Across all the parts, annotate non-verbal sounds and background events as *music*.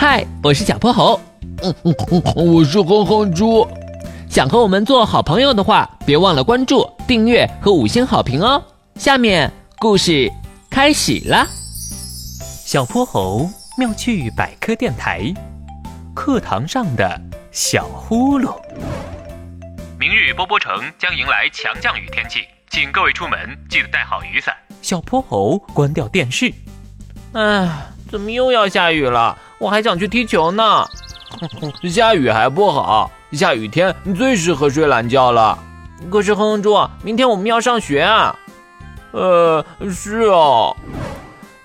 嗨，我是小泼猴。嗯嗯嗯，我是哼哼猪。想和我们做好朋友的话，别忘了关注、订阅和五星好评哦。下面故事开始了。小泼猴妙趣百科电台，课堂上的小呼噜。明日波波城将迎来强降雨天气，请各位出门记得带好雨伞。小泼猴关掉电视。唉，怎么又要下雨了？我还想去踢球呢。*laughs* 下雨还不好，下雨天最适合睡懒觉了。可是哼哼猪，明天我们要上学啊。呃，是哦。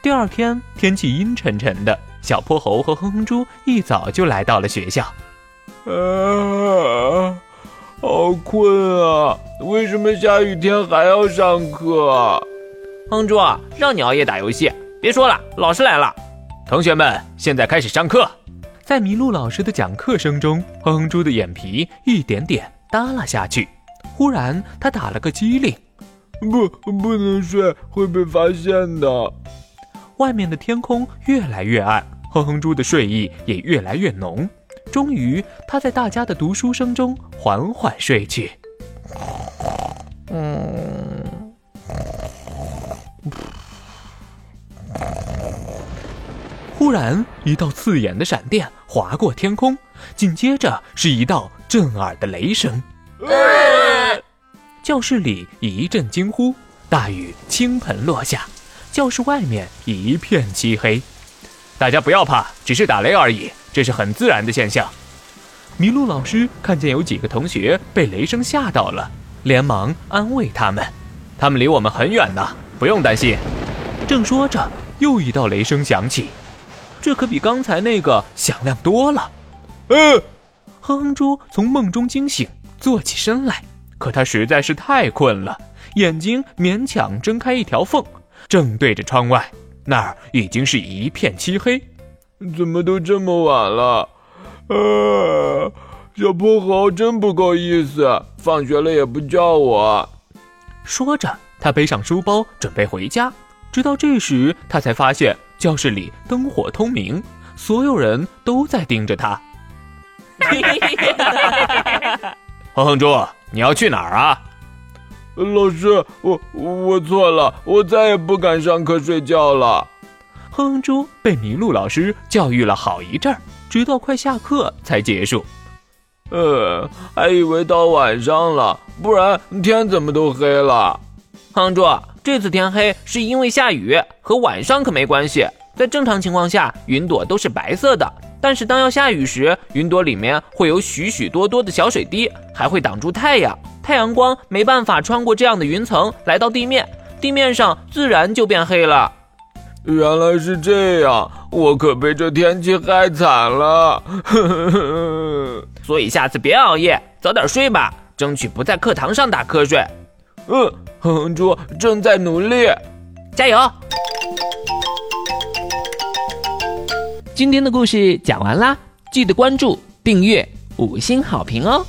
第二天天气阴沉沉的，小泼猴和哼哼猪一早就来到了学校。啊。好困啊！为什么下雨天还要上课？哼猪，让你熬夜打游戏。别说了，老师来了。同学们，现在开始上课。在麋鹿老师的讲课声中，哼哼猪的眼皮一点点耷拉下去。忽然，他打了个激灵：“不，不能睡，会被发现的。”外面的天空越来越暗，哼哼猪的睡意也越来越浓。终于，他在大家的读书声中缓缓睡去。嗯，忽然，一道刺眼的闪电划过天空，紧接着是一道震耳的雷声。教室里一阵惊呼，大雨倾盆落下，教室外面一片漆黑。大家不要怕，只是打雷而已。这是很自然的现象。麋鹿老师看见有几个同学被雷声吓到了，连忙安慰他们：“他们离我们很远呢，不用担心。”正说着，又一道雷声响起，这可比刚才那个响亮多了。呃，哼哼猪从梦中惊醒，坐起身来，可他实在是太困了，眼睛勉强睁开一条缝，正对着窗外，那儿已经是一片漆黑。怎么都这么晚了？啊，小泼猴真不够意思，放学了也不叫我。说着，他背上书包准备回家。直到这时，他才发现教室里灯火通明，所有人都在盯着他。*laughs* 哼哼猪，你要去哪儿啊？老师，我我错了，我再也不敢上课睡觉了。哼哼猪被麋鹿老师教育了好一阵儿，直到快下课才结束。呃，还以为到晚上了，不然天怎么都黑了？哼哼猪，这次天黑是因为下雨，和晚上可没关系。在正常情况下，云朵都是白色的，但是当要下雨时，云朵里面会有许许多多的小水滴，还会挡住太阳，太阳光没办法穿过这样的云层来到地面，地面上自然就变黑了。原来是这样，我可被这天气害惨了。*laughs* *laughs* 所以下次别熬夜，早点睡吧，争取不在课堂上打瞌睡。嗯，哼哼猪正在努力，加油！今天的故事讲完啦，记得关注、订阅、五星好评哦。